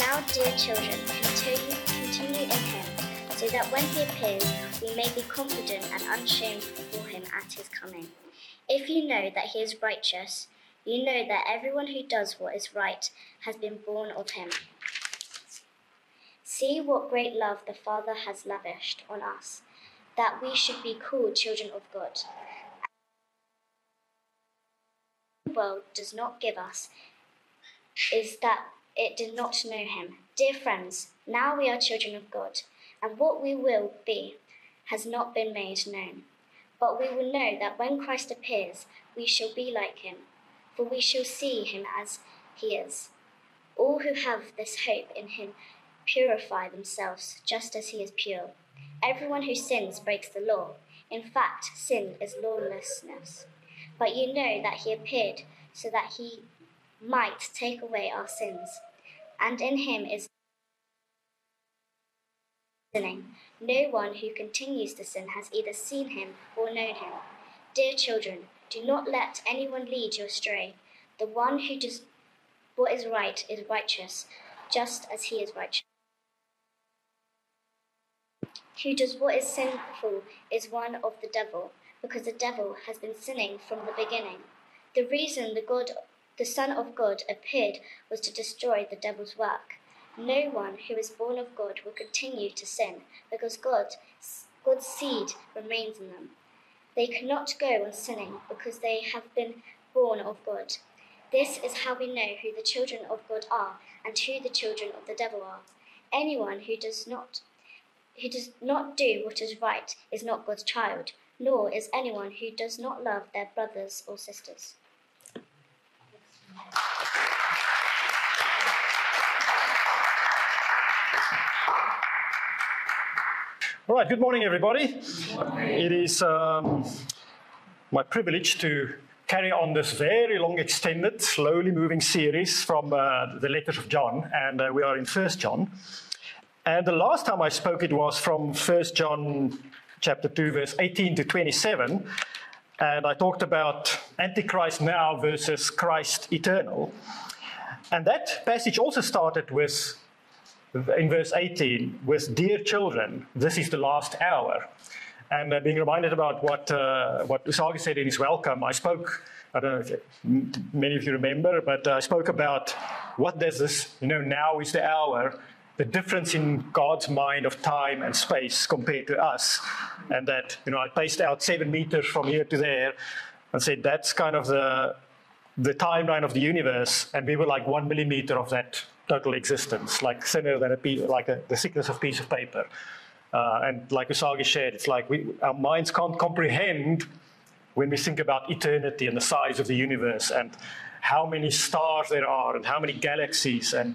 Now, dear children, continue, continue in him, so that when he appears, we may be confident and unashamed before him at his coming. If you know that he is righteous, you know that everyone who does what is right has been born of him. See what great love the Father has lavished on us, that we should be called children of God. The world does not give us is that it did not know him. Dear friends, now we are children of God, and what we will be has not been made known. But we will know that when Christ appears, we shall be like him, for we shall see him as he is. All who have this hope in him purify themselves just as he is pure. Everyone who sins breaks the law. In fact, sin is lawlessness. But you know that he appeared so that he might take away our sins, and in him is sinning. No one who continues to sin has either seen him or known him. Dear children, do not let anyone lead you astray. The one who does what is right is righteous, just as he is righteous. Who does what is sinful is one of the devil, because the devil has been sinning from the beginning. The reason the God the Son of God appeared was to destroy the devil's work. No one who is born of God will continue to sin, because God, God's seed remains in them. They cannot go on sinning, because they have been born of God. This is how we know who the children of God are and who the children of the devil are. Anyone who does not who does not do what is right is not God's child, nor is anyone who does not love their brothers or sisters. All right, good morning, everybody. It is um, my privilege to carry on this very long, extended, slowly moving series from uh, the letters of John, and uh, we are in First John. And the last time I spoke, it was from First John chapter 2, verse 18 to 27, and I talked about Antichrist now versus Christ eternal. And that passage also started with, in verse 18, with Dear children, this is the last hour. And uh, being reminded about what, uh, what Usagi said in his welcome, I spoke, I don't know if many of you remember, but I spoke about what does this, you know, now is the hour, the difference in God's mind of time and space compared to us. And that, you know, I paced out seven meters from here to there and said that's kind of the, the timeline of the universe. And we were like one millimeter of that total existence, like thinner than a piece, like a, the thickness of a piece of paper. Uh, and like Usagi shared, it's like we, our minds can't comprehend when we think about eternity and the size of the universe and how many stars there are and how many galaxies and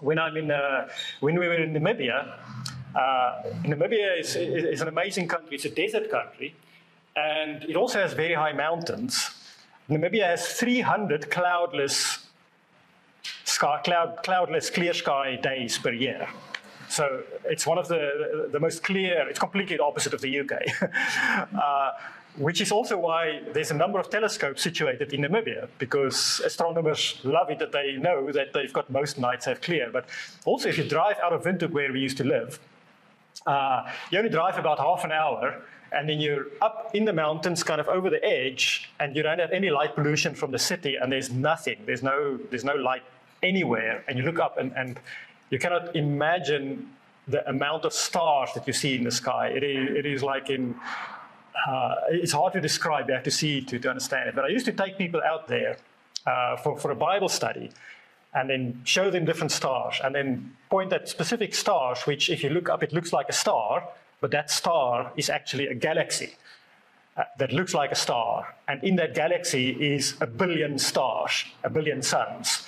when I'm in, uh, when we were in Namibia, uh, Namibia is, is, an amazing country. It's a desert country, and it also has very high mountains. Namibia has 300 cloudless, sky, cloud, cloudless clear sky days per year. So it's one of the, the, most clear, it's completely the opposite of the UK. uh, which is also why there's a number of telescopes situated in Namibia, because astronomers love it that they know that they've got most nights have clear. But also, if you drive out of Windhoek, where we used to live, uh, you only drive about half an hour, and then you're up in the mountains, kind of over the edge, and you don't have any light pollution from the city, and there's nothing. There's no, there's no light anywhere, and you look up, and, and you cannot imagine the amount of stars that you see in the sky. It is, it is like in uh, it's hard to describe. You have to see to, to understand it. But I used to take people out there uh, for, for a Bible study and then show them different stars and then point at specific stars, which if you look up, it looks like a star, but that star is actually a galaxy. Uh, that looks like a star, and in that galaxy is a billion stars, a billion suns.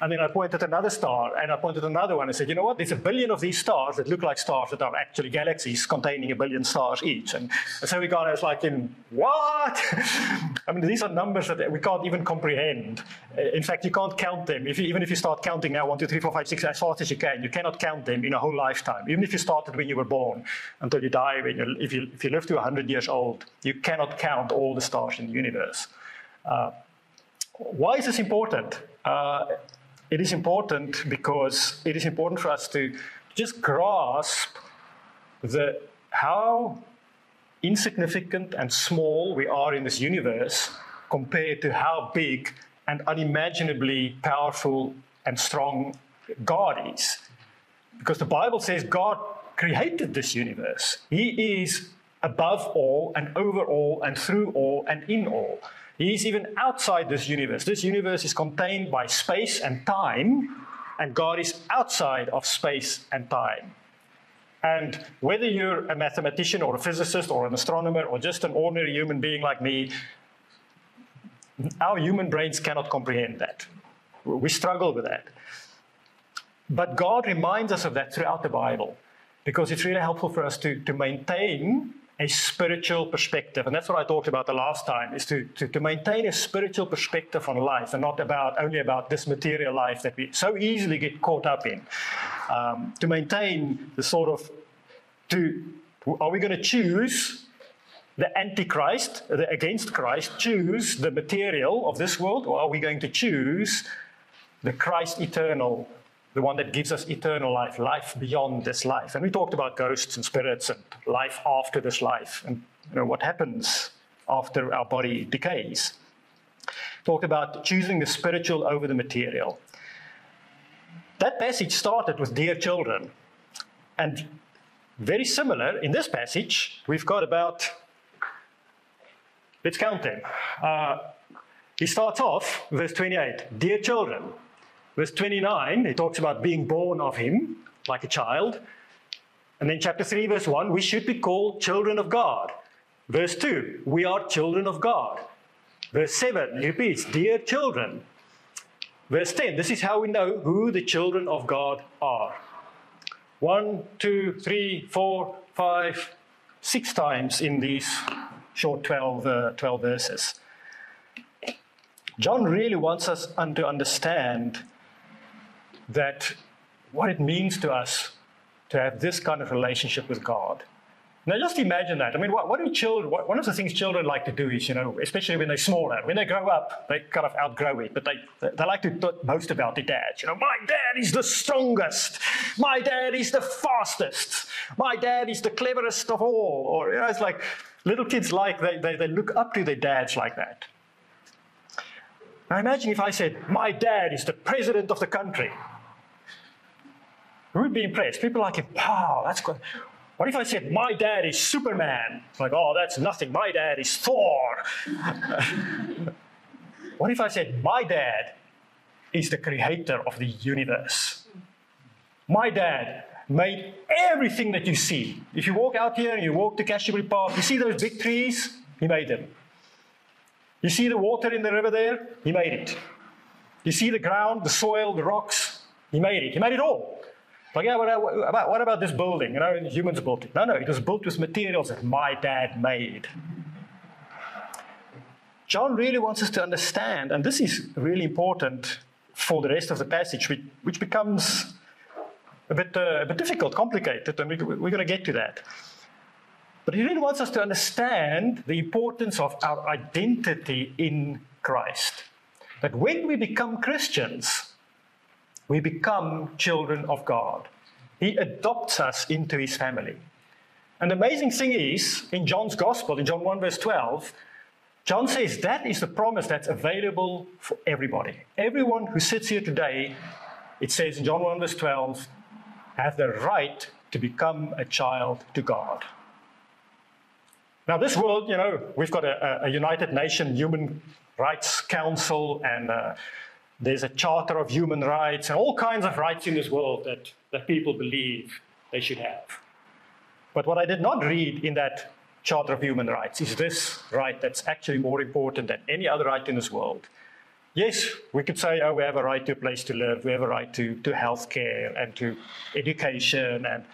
And then I pointed another star and I pointed another one and said, you know what, there's a billion of these stars that look like stars that are actually galaxies containing a billion stars each. And, and so we got us like in, what? I mean, these are numbers that we can't even comprehend. In fact, you can't count them. If you, even if you start counting now, one, two, three, four, five, six, as fast as you can, you cannot count them in a whole lifetime. Even if you started when you were born until you die, when you, if, you, if you live to 100 years old, you cannot count all the stars in the universe. Uh, why is this important? Uh, it is important because it is important for us to just grasp the how insignificant and small we are in this universe compared to how big and unimaginably powerful and strong God is. Because the Bible says God created this universe. He is above all and over all and through all and in all. He is even outside this universe. This universe is contained by space and time, and God is outside of space and time. And whether you're a mathematician or a physicist or an astronomer or just an ordinary human being like me, our human brains cannot comprehend that. We struggle with that. But God reminds us of that throughout the Bible because it's really helpful for us to, to maintain a spiritual perspective. And that's what I talked about the last time, is to, to, to, maintain a spiritual perspective on life and not about only about this material life that we so easily get caught up in. Um, to maintain the sort of, to, are we going to choose the antichrist, the against Christ, choose the material of this world, or are we going to choose the Christ eternal the one that gives us eternal life, life beyond this life. And we talked about ghosts and spirits and life after this life and you know, what happens after our body decays. Talked about choosing the spiritual over the material. That passage started with dear children. And very similar in this passage, we've got about, let's count them. Uh, he starts off, verse 28, dear children. Verse 29, it talks about being born of him like a child. And then chapter 3, verse 1, we should be called children of God. Verse 2, we are children of God. Verse 7, it repeats, dear children. Verse 10, this is how we know who the children of God are. One, two, three, four, five, six times in these short 12, uh, 12 verses. John really wants us to understand that what it means to us to have this kind of relationship with God. Now, just imagine that. I mean, what, what do children, what, one of the things children like to do is, you know, especially when they're smaller, when they grow up, they kind of outgrow it, but they, they like to talk most about their dads. You know, my dad is the strongest. My dad is the fastest. My dad is the cleverest of all. Or, you know, it's like little kids like, they, they, they look up to their dads like that. Now, imagine if I said, my dad is the president of the country. Who would be impressed? People like wow, that's good. What if I said, my dad is Superman? Like, oh, that's nothing. My dad is Thor. what if I said, my dad is the creator of the universe? My dad made everything that you see. If you walk out here and you walk to Cassiobury Park, you see those big trees? He made them. You see the water in the river there? He made it. You see the ground, the soil, the rocks? He made it. He made it all. Like, yeah, what about, what about this building? You know, humans built it. No, no, it was built with materials that my dad made. John really wants us to understand, and this is really important for the rest of the passage, which, which becomes a bit, uh, a bit difficult, complicated, and we, we're going to get to that. But he really wants us to understand the importance of our identity in Christ. That when we become Christians, we become children of God. He adopts us into his family. And the amazing thing is, in John's Gospel, in John 1, verse 12, John says that is the promise that's available for everybody. Everyone who sits here today, it says in John 1, verse 12, have the right to become a child to God. Now, this world, you know, we've got a, a United Nations Human Rights Council and uh, there's a Charter of Human Rights and all kinds of rights in this world that, that people believe they should have. But what I did not read in that Charter of Human Rights is this right that's actually more important than any other right in this world. Yes, we could say, oh, we have a right to a place to live, we have a right to, to health care and to education. And,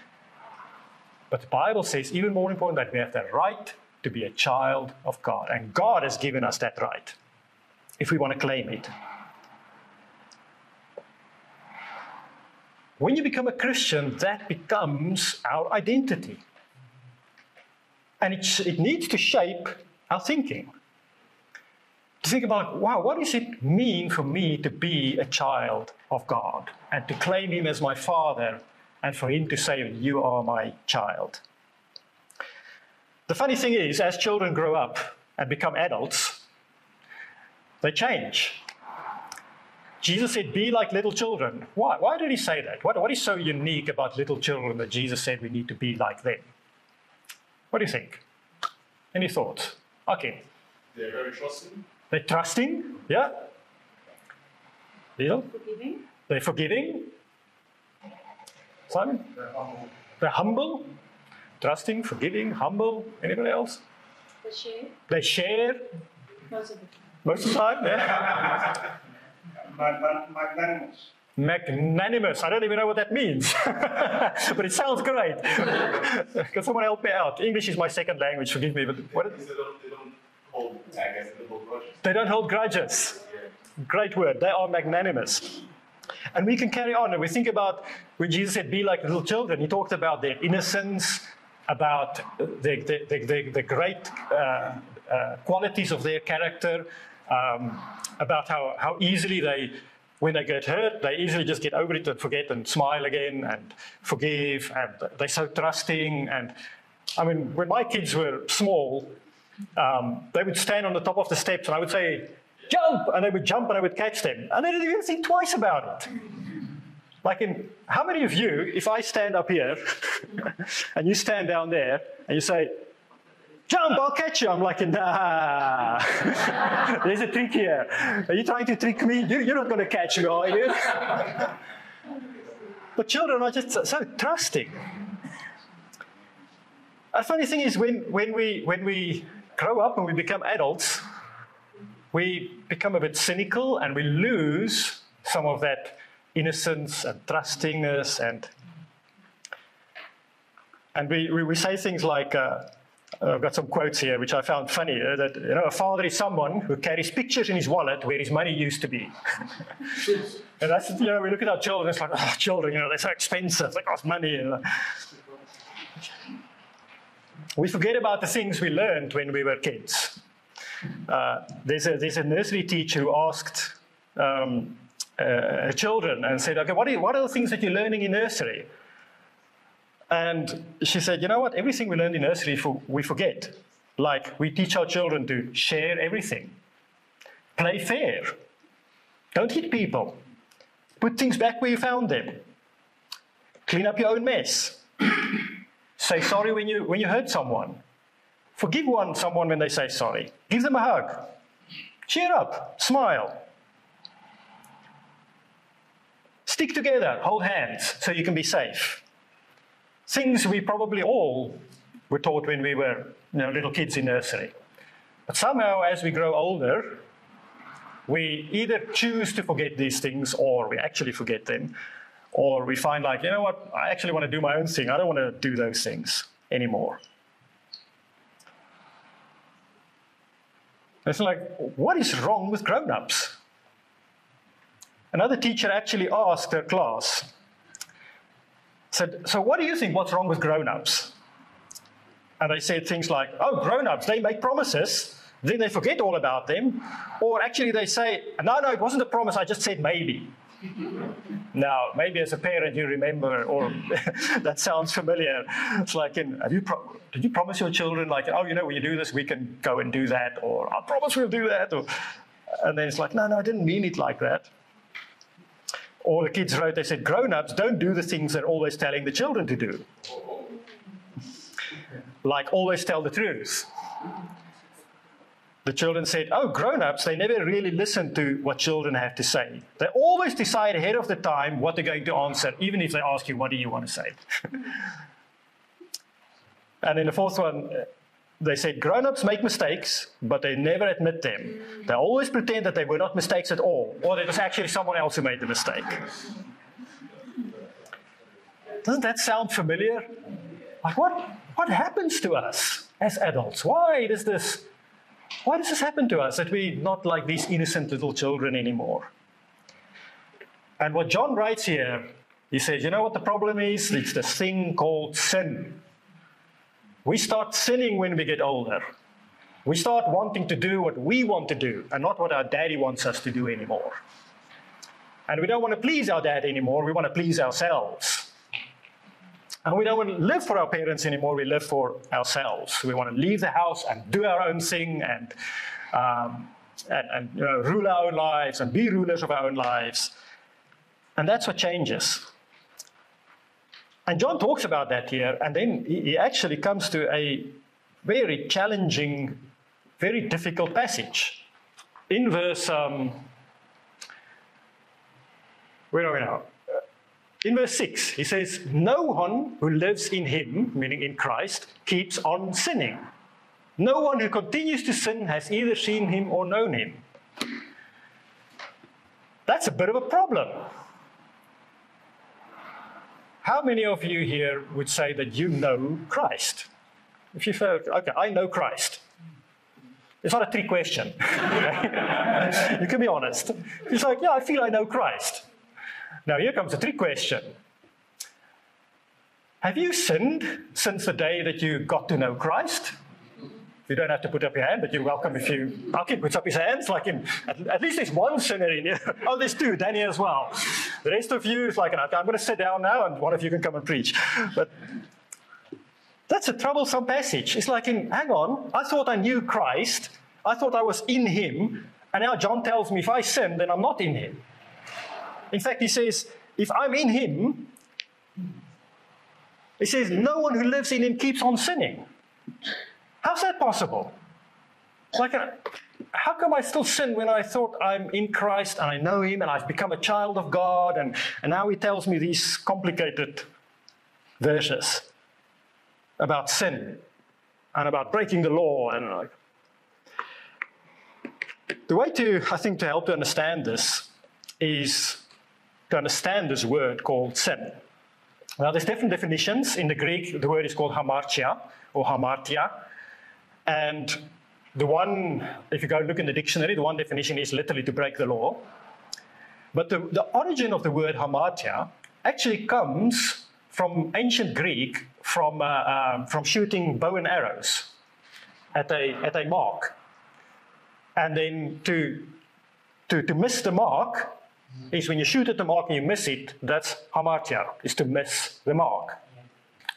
but the Bible says, even more important, that we have the right to be a child of God. And God has given us that right, if we want to claim it. When you become a Christian, that becomes our identity. And it needs to shape our thinking. to think about, wow, what does it mean for me to be a child of God and to claim Him as my Father and for Him to say, You are my child? The funny thing is, as children grow up and become adults, they change. Jesus said, Be like little children. Why? Why did he say that? What, what is so unique about little children that Jesus said we need to be like them? What do you think? Any thoughts? Okay. They're very trusting. They're trusting, yeah? Neil? Forgiving, They're forgiving. Simon? They're humble. They're humble. Trusting, forgiving, humble. Anybody else? the share, They share most of the time. most of the time, yeah? Mag- mag- magnanimous. Magnanimous. I don't even know what that means, but it sounds great. Can someone help me out? English is my second language, forgive me, but what, Because they don't, they don't hold, I guess, they hold grudges. they don't hold grudges. Great word. They are magnanimous. And we can carry on and we think about when Jesus said, be like little children, he talked about their innocence, about the, the, the, the, the great uh, uh, qualities of their character, um, about how, how easily they, when they get hurt, they easily just get over it and forget and smile again and forgive. And they're so trusting. And I mean, when my kids were small, um, they would stand on the top of the steps and I would say, jump! And they would jump and I would catch them. And they didn't even think twice about it. Like in, how many of you, if I stand up here and you stand down there and you say, jump, I'll catch you. I'm like, nah, there's a trick here. Are you trying to trick me? You- You're not going to catch me, are you? But children are just so- so trusting. A funny thing is when, when, we, when we grow up and we become adults, we become a bit cynical and we lose some of that innocence and trustingness and and we, we, we say things like uh, I've got some quotes here which I found funny uh, that you know a father is someone who carries pictures in his wallet where his money used to be. And that's you know we look at our children it's like oh children you know they're so expensive they cost money we forget about the things we learned when we were kids. Uh, there's, a, there's a nursery teacher who asked um, uh, children and said, okay, what are, what are the things that you're learning in nursery? And she said, you know what, everything we learned in nursery for, we forget. Like, we teach our children to share everything, play fair, don't hit people, put things back where you found them, clean up your own mess, say sorry when you, when you hurt someone, Forgive one someone when they say sorry. Give them a hug. Cheer up. Smile. Stick together. Hold hands so you can be safe. Things we probably all were taught when we were you know, little kids in nursery. But somehow, as we grow older, we either choose to forget these things or we actually forget them, or we find like, you know what, I actually want to do my own thing. I don't want to do those things anymore. It's like, what is wrong with grown ups? Another teacher actually asked her class, said, So, what do you think what's wrong with grown ups? And they said things like, Oh, grown ups, they make promises, then they forget all about them. Or actually, they say, No, no, it wasn't a promise, I just said maybe. Now, maybe as a parent you remember, or that sounds familiar. It's like, in, have you did you promise your children, like, oh, you know, when you do this, we can go and do that, or I promise we'll do that, or, and then it's like, no, no, I didn't mean it like that. Or the kids wrote, they said, grown-ups don't do the things they're always telling the children to do. Like always tell the truth. The children said, Oh, grown ups, they never really listen to what children have to say. They always decide ahead of the time what they're going to answer, even if they ask you, What do you want to say? and in the fourth one, they said, Grown ups make mistakes, but they never admit them. They always pretend that they were not mistakes at all, or that it was actually someone else who made the mistake. Doesn't that sound familiar? Like, what, what happens to us as adults? Why does this why does this happen to us that we're not like these innocent little children anymore? And what John writes here, he says, you know what the problem is? It's this thing called sin. We start sinning when we get older. We start wanting to do what we want to do and not what our daddy wants us to do anymore. And we don't want to please our dad anymore, we want to please ourselves. And we don't want to live for our parents anymore, we live for ourselves. We want to leave the house and do our own thing and, um, and, and you know, rule our own lives and be rulers of our own lives. And that's what changes. And John talks about that here, and then he actually comes to a very challenging, very difficult passage. In verse, um, where are we now? Uh, In verse 6, he says, No one who lives in him, meaning in Christ, keeps on sinning. No one who continues to sin has either seen him or known him. That's a bit of a problem. How many of you here would say that you know Christ? If you felt, okay, I know Christ. It's not a trick question. you can be honest. It's like, yeah, I feel I know Christ. Now, here comes a trick question Have you sinned since the day that you got to know Christ? You don't have to put up your hand, but you're welcome if you. Okay, puts up his hands. Like in, at, at least there's one sinner in here. Oh, there's two, Danny as well. The rest of you is like, I'm going to sit down now, and one of you can come and preach. But that's a troublesome passage. It's like, in, hang on, I thought I knew Christ. I thought I was in him. And now John tells me if I sin, then I'm not in him. In fact, he says, if I'm in him, he says, no one who lives in him keeps on sinning. How's that possible? Like, uh, how come I still sin when I thought I'm in Christ and I know him and I've become a child of God and, and now he tells me these complicated verses about sin and about breaking the law and like. The way to, I think, to help to understand this is to understand this word called sin. Now, there's different definitions. In the Greek, the word is called hamartia or hamartia. And the one, if you go look in the dictionary, the one definition is literally to break the law. But the, the origin of the word hamartia actually comes from ancient Greek, from, uh, um, from shooting bow and arrows at a, at a mark. And then to, to, to miss the mark is when you shoot at the mark and you miss it, that's hamartia, is to miss the mark.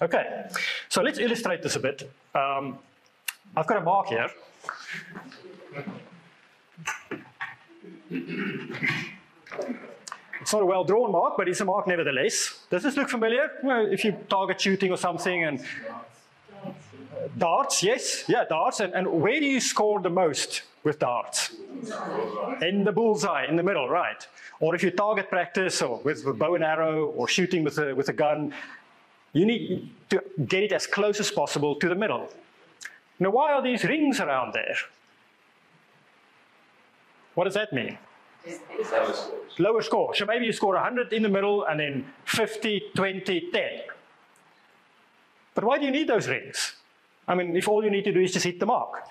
Okay, so let's illustrate this a bit. Um, I've got a mark here. It's not a well drawn mark, but it's a mark nevertheless. Does this look familiar? Well, if you target shooting or something and uh, darts, yes, yeah, darts. And, and where do you score the most with darts? In the bullseye, in the middle, right. Or if you target practice or with a bow and arrow or shooting with a, with a gun, you need to get it as close as possible to the middle. Now, why are these rings around there? What does that mean? Lower score. So maybe you score 100 in the middle and then 50, 20, 10. But why do you need those rings? I mean, if all you need to do is just hit the mark.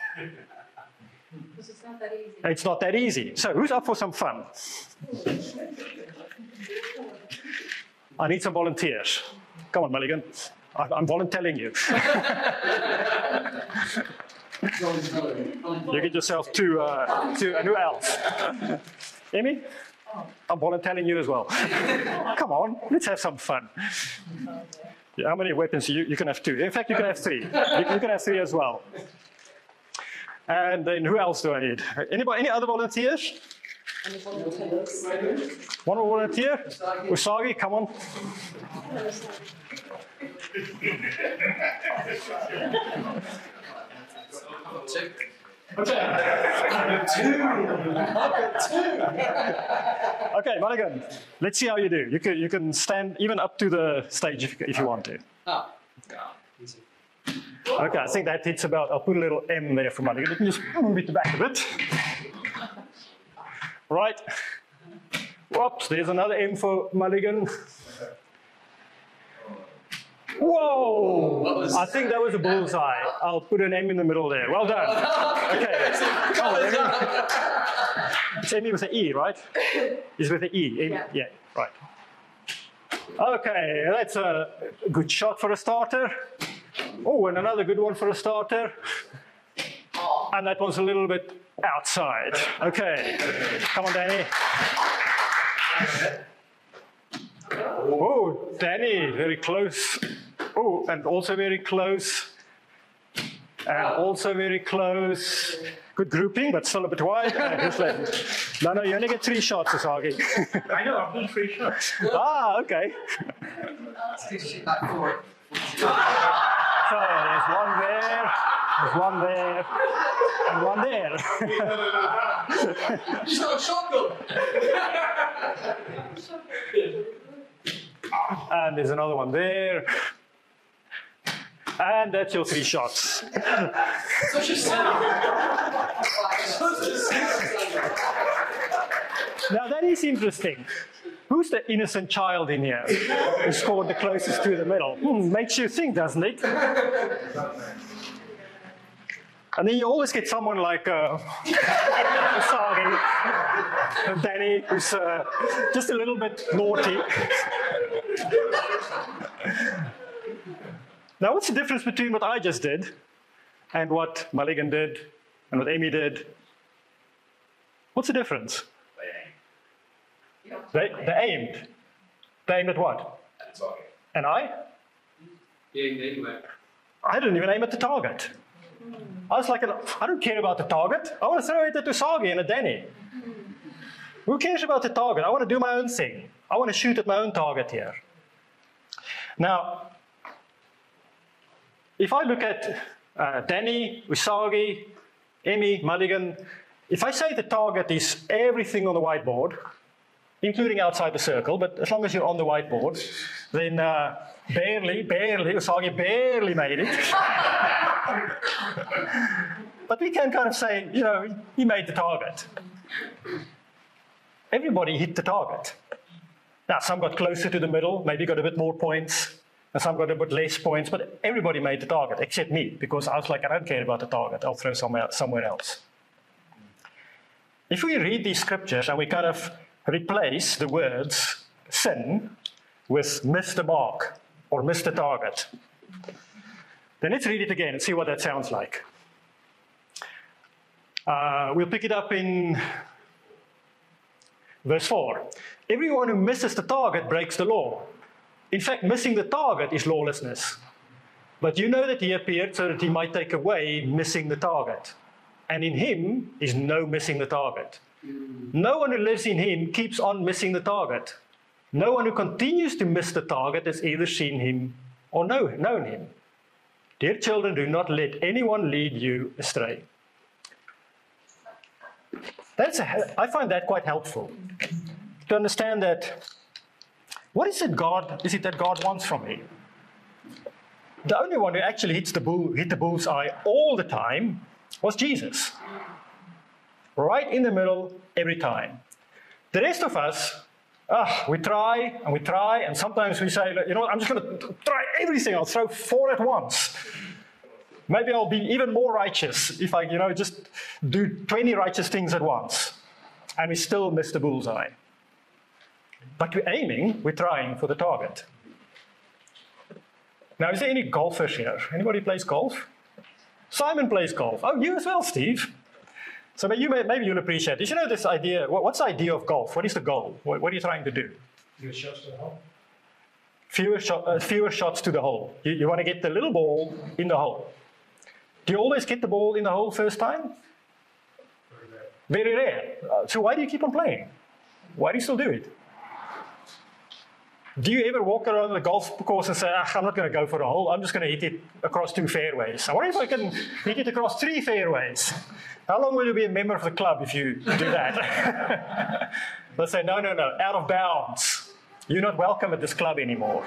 Because it's not that easy. It's not that easy. So who's up for some fun? I need some volunteers. Come on, Mulligan. I'm volunteering you. you get yourself to, uh, to and who else? Amy? I'm volunteering you as well. Come on, let's have some fun. Yeah, how many weapons? You, you can have two. In fact, you can have three. You, you can have three as well. And then who else do I need? Anybody, any other volunteers? One more volunteer? Usagi, come on. Okay, Mulligan, let's see how you do. You can, you can stand even up to the stage if, if you want to. Okay, I think that hits about, I'll put a little M there for Mulligan. Let me just move it back a bit. Right. Whoops, there's another M for Mulligan. Whoa! I think that was a bullseye. I'll put an M in the middle there. Well done. Okay. Come on, Emmy. It's Emmy with an E, right? It's with an E. Emmy. Yeah. yeah, right. Okay, that's a good shot for a starter. Oh, and another good one for a starter. And that one's a little bit outside. Okay. Come on, Danny. Oh, Danny, very close. Oh, and also very close. And also very close. Good grouping, but still a bit wide. Uh? No, no, you only get three shots, Usagi. I know, I've done three shots. ah, okay. So there's one there, there's one there, and one there. He's got a shotgun. and there's another one there. And that's your three shots. Such a sound. Now that is interesting. Who's the innocent child in here who scored the closest to the middle? Hmm, makes you think, doesn't it? And then you always get someone like uh, Sari, Danny, who's uh, just a little bit naughty. Now, what's the difference between what I just did and what Mulligan did and what Amy did? What's the difference? They, they aimed. They aimed at what? At the target. And I? Yeah, anyway. I didn't even aim at the target. I was like, I don't care about the target. I want to throw it at Usagi and at Danny. Who cares about the target? I want to do my own thing. I want to shoot at my own target here. Now, if I look at uh, Danny, Usagi, Emmy, Mulligan, if I say the target is everything on the whiteboard, including outside the circle, but as long as you're on the whiteboard, then uh, barely, barely, Usagi barely made it. but we can kind of say, you know, he made the target. Everybody hit the target. Now, some got closer to the middle, maybe got a bit more points, and some got a bit less points, but everybody made the target except me, because I was like, I don't care about the target, I'll throw somewhere, somewhere else. If we read these scriptures and we kind of replace the words sin with miss the mark or miss the target, then let's read it again and see what that sounds like. Uh, we'll pick it up in verse 4. Everyone who misses the target breaks the law. In fact, missing the target is lawlessness. But you know that he appeared so that he might take away missing the target. And in him is no missing the target. No one who lives in him keeps on missing the target. No one who continues to miss the target has either seen him or know, known him. Dear children, do not let anyone lead you astray. That's a, I find that quite helpful to understand that what is it God is it that God wants from me? The only one who actually hits the bull, hit the bull's eye all the time was Jesus. Right in the middle every time. The rest of us, ah, we try and we try, and sometimes we say, you know, I'm just going to try everything. I'll throw four at once. Maybe I'll be even more righteous if I, you know, just do 20 righteous things at once. And we still miss the bullseye. But we're aiming, we're trying for the target. Now, is there any golfers here? Anybody plays golf? Simon plays golf. Oh, you as well, Steve. So maybe, you may, maybe you'll appreciate this. You know this idea, what's the idea of golf? What is the goal? What, what are you trying to do? Few shots to the hole. Fewer, shot, uh, fewer shots to the hole. You, you want to get the little ball in the hole. Do you always get the ball in the hole first time? Very rare. Uh, so why do you keep on playing? Why do you still do it? Do you ever walk around the golf course and say, ah, I'm not going to go for a hole, I'm just going to hit it across two fairways? I wonder if I can hit it across three fairways. How long will you be a member of the club if you do that? They'll say, no, no, no, out of bounds. You're not welcome at this club anymore.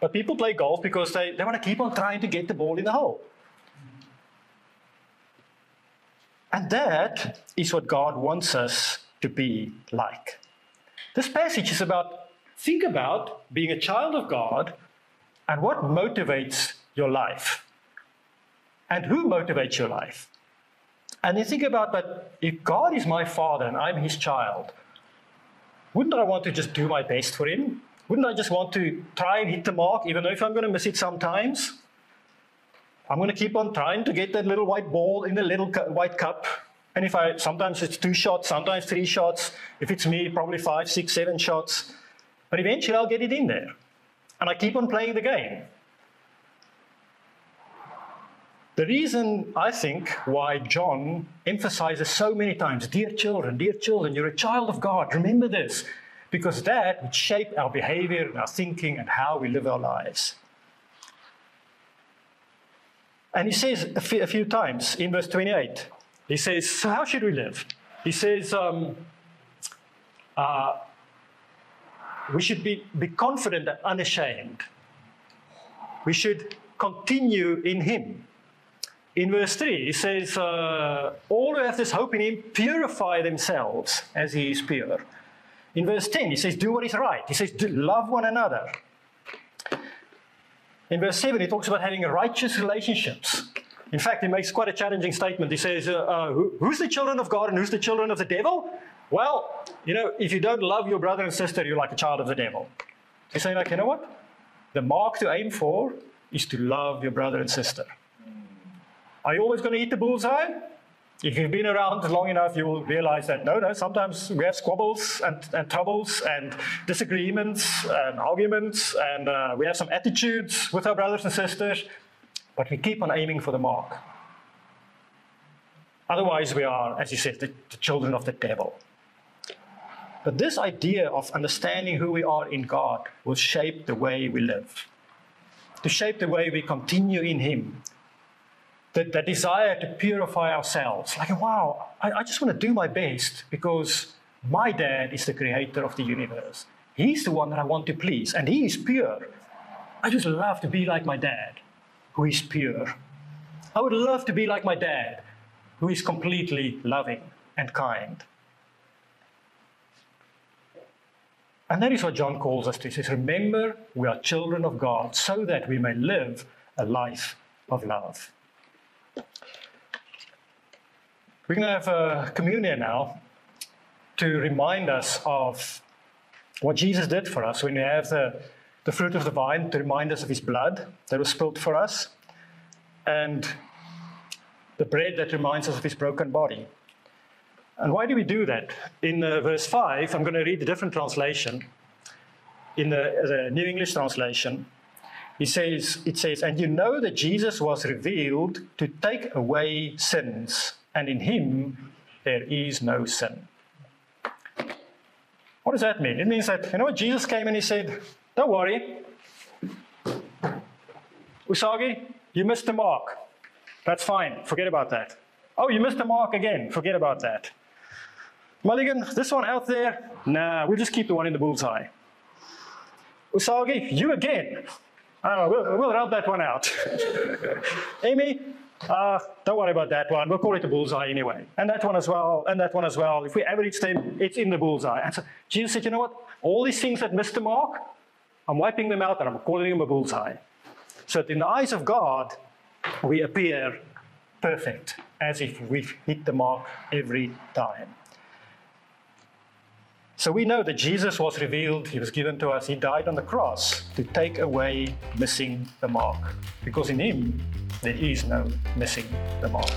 But people play golf because they, they want to keep on trying to get the ball in the hole. And that is what God wants us to be like. This passage is about think about being a child of God and what motivates your life. And who motivates your life? And then think about that if God is my father and I'm his child, wouldn't I want to just do my best for him? Wouldn't I just want to try and hit the mark, even though if I'm going to miss it sometimes? I'm going to keep on trying to get that little white ball in the little cu- white cup. And if I, sometimes it's two shots, sometimes three shots. If it's me, probably five, six, seven shots. But eventually I'll get it in there. And I keep on playing the game. The reason I think why John emphasizes so many times, dear children, dear children, you're a child of God, remember this, because that would shape our behavior, and our thinking, and how we live our lives. And he says a few, few times in verse 28, he says, So how should we live? He says, um, uh, we should be, be confident and unashamed. We should continue in him. In verse 3, he says, uh, All who have this hope in him purify themselves as he is pure. In verse 10, he says, Do what is right. He says, "Do- Love one another. In verse 7, he talks about having righteous relationships. In fact, he makes quite a challenging statement. He says, uh, uh, who, Who's the children of God and who's the children of the devil? Well, you know, if you don't love your brother and sister, you're like a child of the devil. He's saying, like, you know what? The mark to aim for is to love your brother and sister. Are you always going to eat the bullseye? If you've been around long enough, you will realize that no, no, sometimes we have squabbles and, and troubles and disagreements and arguments, and uh, we have some attitudes with our brothers and sisters, but we keep on aiming for the mark. Otherwise, we are, as you said, the, the children of the devil. But this idea of understanding who we are in God will shape the way we live, to shape the way we continue in Him, the, desire to purify ourselves. Like, wow, I, I just want to do my best because my dad is the creator of the universe. He's the one that I want to please, and he is pure. I just love to be like my dad, who is pure. I would love to be like my dad, who is completely loving and kind. And that is what John calls us to. He says, Remember, we are children of God, so that we may live a life of love. We're going to have a communion now to remind us of what Jesus did for us when we have the, the fruit of the vine to remind us of his blood that was spilled for us, and the bread that reminds us of his broken body. And why do we do that? In uh, verse 5, I'm going to read a different translation. In the, the New English translation, he says, it says, And you know that Jesus was revealed to take away sins, and in him there is no sin. What does that mean? It means that, you know Jesus came and he said, Don't worry. Usagi, you missed the mark. That's fine. Forget about that. Oh, you missed the mark again. Forget about that. Mulligan, this one out there, nah, we'll just keep the one in the bullseye. Usagi, you again. I we'll, we'll rub that one out. Amy, uh, don't worry about that one. We'll call it a bullseye anyway. And that one as well, and that one as well. If we average them, it's in the bullseye. And so Jesus said, you know what? All these things that missed the mark, I'm wiping them out and I'm calling them a bullseye. So that in the eyes of God, we appear perfect, as if we've hit the mark every time. So we know that Jesus was revealed, he was given to us, he died on the cross to take away missing the mark. Because in him, there is no missing the mark.